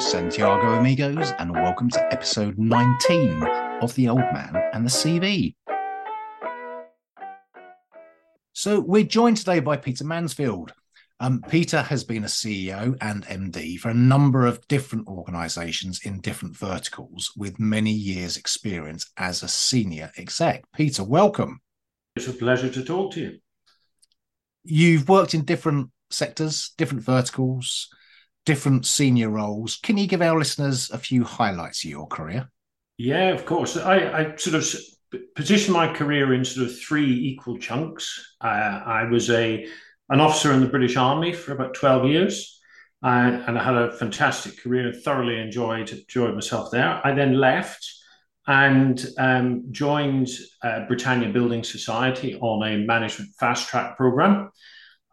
Santiago Amigos, and welcome to episode 19 of The Old Man and the CV. So, we're joined today by Peter Mansfield. Um, Peter has been a CEO and MD for a number of different organizations in different verticals with many years' experience as a senior exec. Peter, welcome. It's a pleasure to talk to you. You've worked in different sectors, different verticals, different senior roles. Can you give our listeners a few highlights of your career? Yeah, of course. I, I sort of position my career in sort of three equal chunks. Uh, I was a an officer in the British Army for about twelve years, uh, and I had a fantastic career. And thoroughly enjoyed enjoyed myself there. I then left and um, joined uh, Britannia Building Society on a management fast track program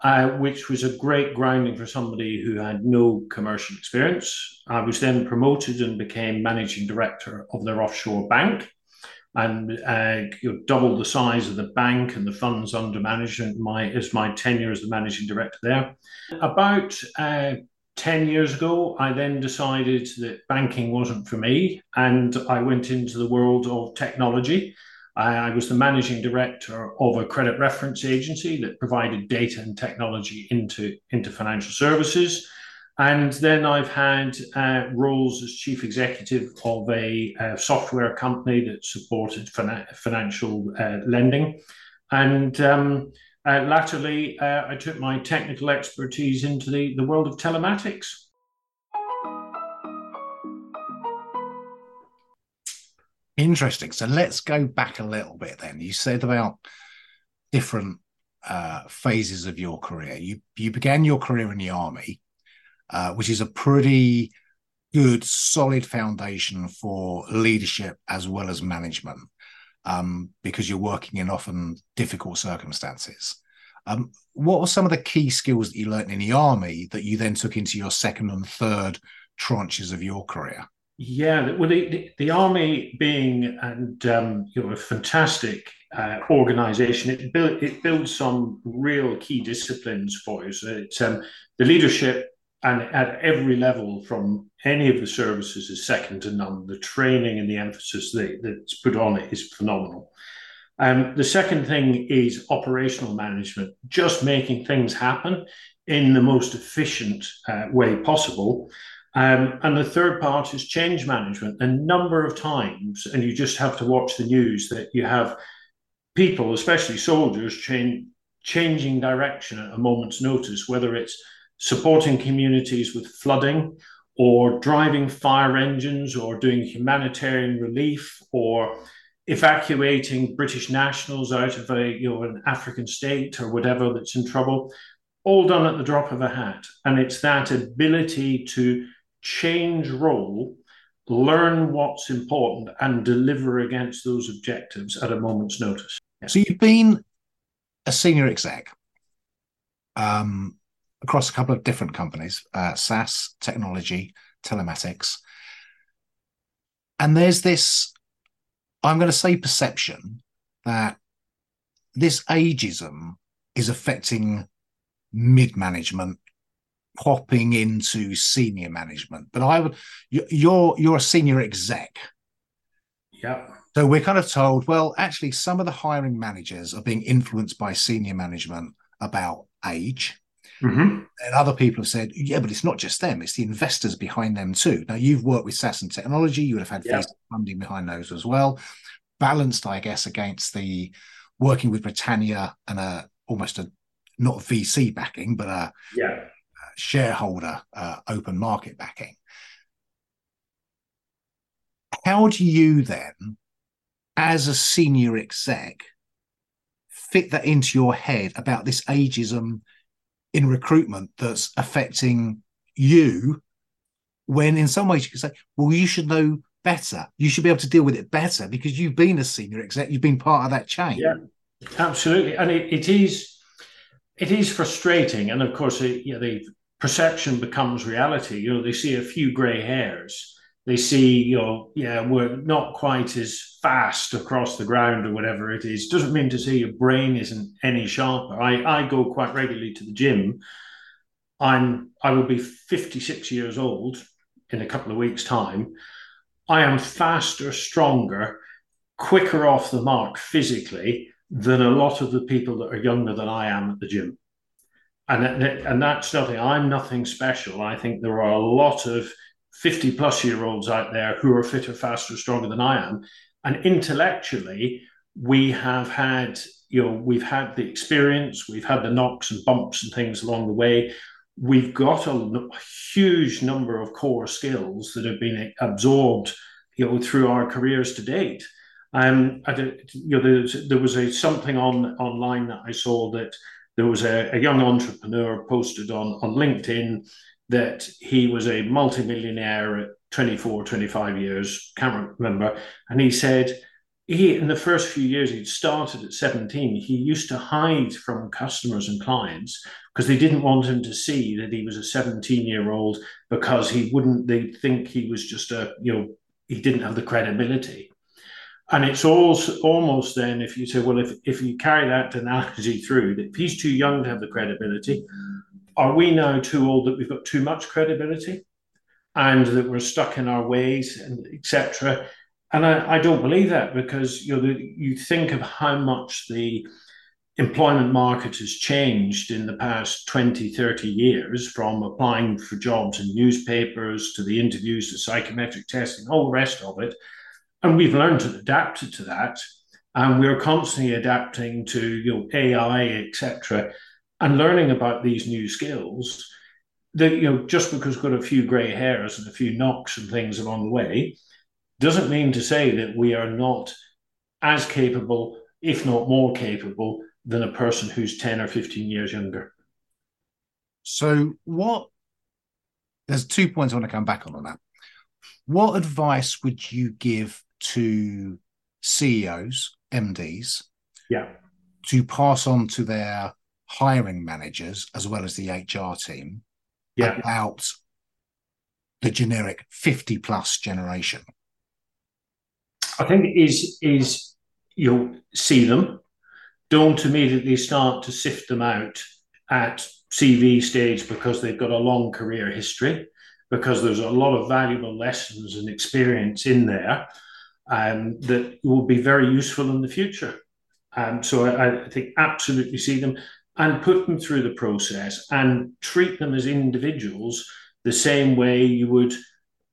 uh, which was a great grounding for somebody who had no commercial experience. I was then promoted and became managing director of their offshore bank and uh, you know, doubled the size of the bank and the funds under management my, as my tenure as the managing director there. About uh, 10 years ago, I then decided that banking wasn't for me and I went into the world of technology. I, was the managing director of a credit reference agency that provided data and technology into, into financial services. And then I've had uh, roles as chief executive of a, software company that supported fina- financial uh, lending. And um, uh, latterly, uh, I took my technical expertise into the, the world of telematics. Interesting. So let's go back a little bit then. You said about different uh, phases of your career. You you began your career in the army, uh, which is a pretty good, solid foundation for leadership as well as management, um, because you're working in often difficult circumstances. Um, what were some of the key skills that you learned in the army that you then took into your second and third tranches of your career? Yeah, well, the, the, army being and um, you know a fantastic uh, organization, it it builds some real key disciplines for you. So it's um, the leadership and at every level from any of the services is second to none. The training and the emphasis that, that's put on it is phenomenal. Um, the second thing is operational management, just making things happen in the most efficient uh, way possible. Um, and the third part is change management. A number of times, and you just have to watch the news, that you have people, especially soldiers, change, changing direction at a moment's notice, whether it's supporting communities with flooding or driving fire engines or doing humanitarian relief or evacuating British nationals out of a you know an African state or whatever that's in trouble, all done at the drop of a hat. And it's that ability to change role, learn what's important, and deliver against those objectives at a moment's notice. So you've been a senior exec um, across a couple of different companies, uh, SaaS, technology, telematics. And there's this, I'm going to say perception that this ageism is affecting mid management popping into senior management. But I would, you're you're a senior exec. Yeah. So we're kind of told, well, actually, some of the hiring managers are being influenced by senior management about age. Mm-hmm. And other people have said, yeah, but it's not just them; it's the investors behind them too. Now, you've worked with SaaS and technology; you would have had yeah. funding behind those as well, balanced, I guess, against the working with Britannia and a almost a not VC backing, but a yeah shareholder uh, open market backing. How do you then, as a senior exec, fit that into your head about this ageism in recruitment that's affecting you? When in some ways you can say, well, you should know better. You should be able to deal with it better because you've been a senior exec, you've been part of that chain. Yeah, absolutely. And it, it is it is frustrating. And of course, it, you know, the perception becomes reality. You know, they see a few grey hairs. They see, you know, yeah, we're not quite as fast across the ground or whatever it is. Doesn't mean to say your brain isn't any sharper. I, I go quite regularly to the gym. I'm I will be 56 years old in a couple of weeks' time, I am faster, stronger, quicker off the mark physically than a lot of the people that are younger than I am at the gym. And, and that's nothing, I'm nothing special. I think there are a lot of 50 plus year olds out there who are fitter, faster, stronger than I am. And intellectually, we have had, you know, we've had the experience, we've had the knocks and bumps and things along the way. We've got a huge number of core skills that have been absorbed, you know, through our careers to date. Um, I you know, there was a something on online that I saw that there was a, a young entrepreneur posted on on LinkedIn that he was a multimillionaire at 24, 25 years, can't remember, and he said he in the first few years he'd started at 17 he used to hide from customers and clients because they didn't want him to see that he was a 17 year old because he wouldn't they'd think he was just a you know he didn't have the credibility and it's also almost then if you say, well, if, if you carry that analogy through, that if he's too young to have the credibility, are we now too old that we've got too much credibility and that we're stuck in our ways and etc. And I, I, don't believe that because you know the, you think of how much the employment market has changed in the past 20, 30 years from applying for jobs in newspapers to the interviews to psychometric testing, all the rest of it and we've learned to adapt to that. And we're constantly adapting to you know ai etc and learning about these new skills that you know just because we've got a few gray hairs and a few knocks and things along the way doesn't mean to say that we are not as capable if not more capable than a person who's 10 or 15 years younger. So what there's two points i want to come back on on that. What advice would you give to CEOs, MDs, yeah, to pass on to their hiring managers as well as the HR team yeah. about the generic 50 plus generation? I think is is you'll see them. Don't immediately start to sift them out at CV stage because they've got a long career history, because there's a lot of valuable lessons and experience in there um, that will be very useful in the future. Um, so I, I, think absolutely see them and put them through the process and treat them as individuals the same way you would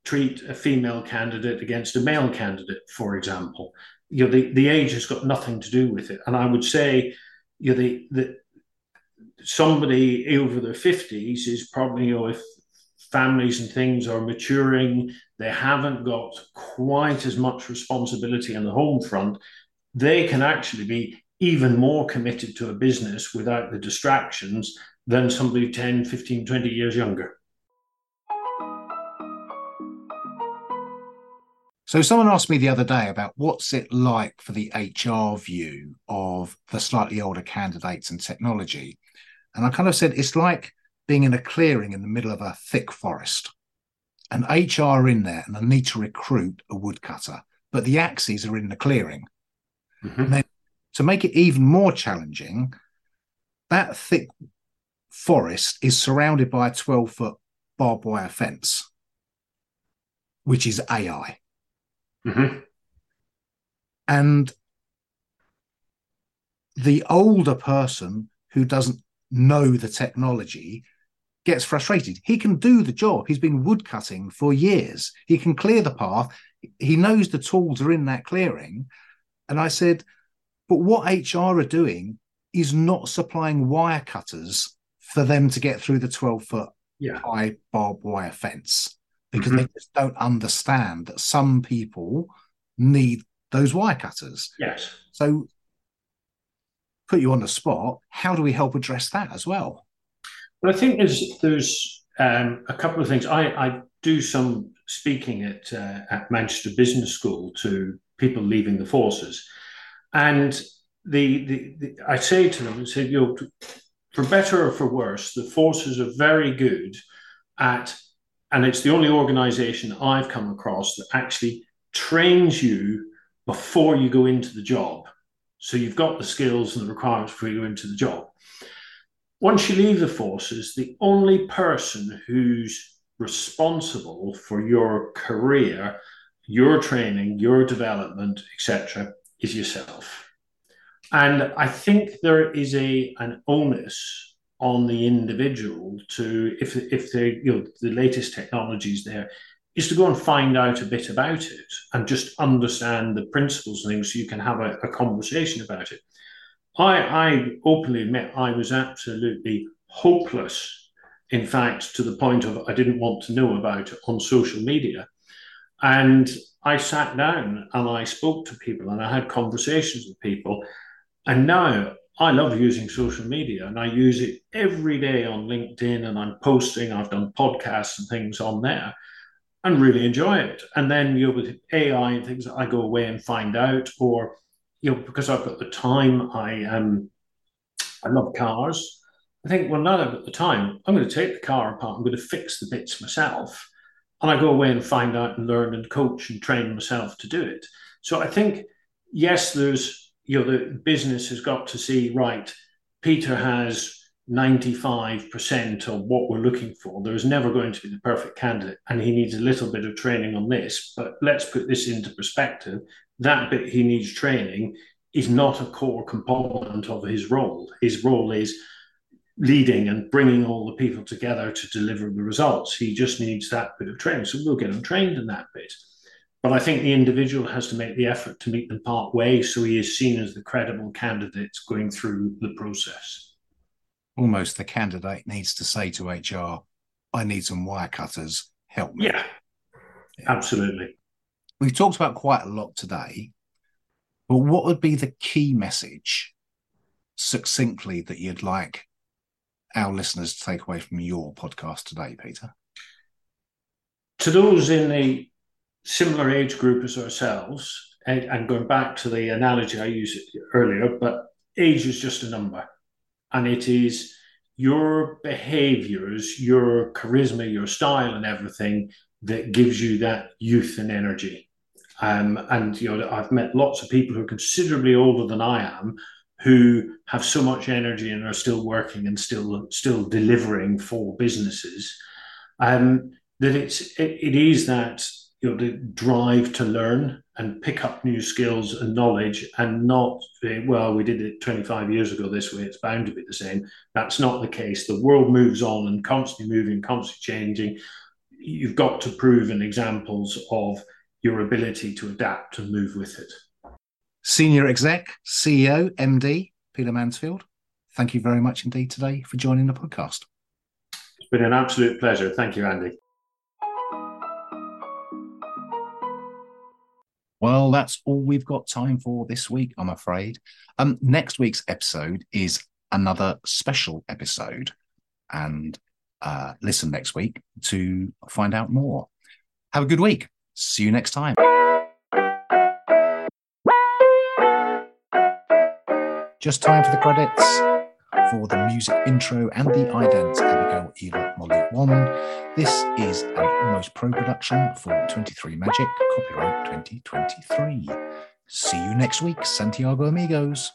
treat a female candidate against a male candidate, for example. You know, the, the age has got nothing to do with it. And I would say, you know, the, the somebody over their 50s is probably, you know, if families and things are maturing, they haven't got quite as much responsibility on the home front, they can actually be even more committed to a business without the distractions than somebody 10, 15, 20 years younger. So, someone asked me the other day about what's it like for the HR view of the slightly older candidates and technology. And I kind of said it's like being in a clearing in the middle of a thick forest. And HR in there and I need to recruit a woodcutter, but the axes are in the clearing. Mm-hmm. then to make it even more challenging, that thick forest is surrounded by a 12 foot barbed wire fence, which is AI. Mm-hmm. And the older person who doesn't know the technology gets frustrated. He can do the job. He's been woodcutting for years. He can clear the path. He knows the tools are in that clearing. And I said, but what HR are doing is not supplying wire cutters for them to get through the 12 foot yeah. high barbed wire fence because mm-hmm. they just don't understand that some people need those wire cutters. Yes. So put you on the spot. How do we help address that as well? Well, I think there's there's um, a couple of things. I, I do some speaking at uh, at Manchester Business School to people leaving the forces, and the, the, the I say to them, I say, you know, for better or for worse, the forces are very good at, and it's the only organisation I've come across that actually trains you before you go into the job. So you've got the skills and the requirements before you go into the job. Once you leave the forces, the only person who's responsible for your career, your training, your development, etc., is yourself. And I think there is a an onus on the individual to, if if the you know the latest technologies there, is to go and find out a bit about it and just understand the principles and things so you can have a, a conversation about it. I, I openly admit I was absolutely hopeless in fact, to the point of I didn't want to know about it on social media. And I sat down and I spoke to people and I had conversations with people. And now I love using social media and I use it every day on LinkedIn and I'm posting, I've done podcasts and things on there and really enjoy it. And then you know, with AI and things, I go away and find out, or you know, because I've got the time, I um I love cars. I think, well, now I've got the time, I'm going to take the car apart. I'm going to fix the bits myself. And I go away and find out and learn and coach and train myself to do it. So I think, yes, there's, you know, the business has got to see, right, Peter has 95% of what we're looking for. There's never going to be the perfect candidate, and he needs a little bit of training on this. But let's put this into perspective. That bit he needs training is not a core component of his role. His role is leading and bringing all the people together to deliver the results. He just needs that bit of training. So we'll get him trained in that bit. But I think the individual has to make the effort to meet them part way so he is seen as the credible candidate going through the process. Almost the candidate needs to say to HR, I need some wire cutters, help me. Yeah, yeah. absolutely. We've talked about quite a lot today, but what would be the key message succinctly that you'd like our listeners to take away from your podcast today, Peter? To those in the similar age group as ourselves, and, and going back to the analogy I used earlier, but age is just a number. And it is your behaviors, your charisma, your style, and everything that gives you that youth and energy. Um, and you know, I've met lots of people who are considerably older than I am, who have so much energy and are still working and still still delivering for businesses. Um, that it's it, it is that you know the drive to learn and pick up new skills and knowledge and not well we did it 25 years ago this way it's bound to be the same. That's not the case. The world moves on and constantly moving constantly changing you've got to prove in examples of your ability to adapt and move with it Senior Exec, CEO, MD, Peter Mansfield, thank you very much indeed today for joining the podcast. It's been an absolute pleasure. Thank you, Andy. Well, that's all we've got time for this week, I'm afraid. Um, next week's episode is another special episode, and uh, listen next week to find out more. Have a good week. See you next time. Just time for the credits for the music intro and the idents Abigail, Eva, Molly, Wand. This is an almost pro production for 23 Magic, copyright 2023. See you next week, Santiago Amigos.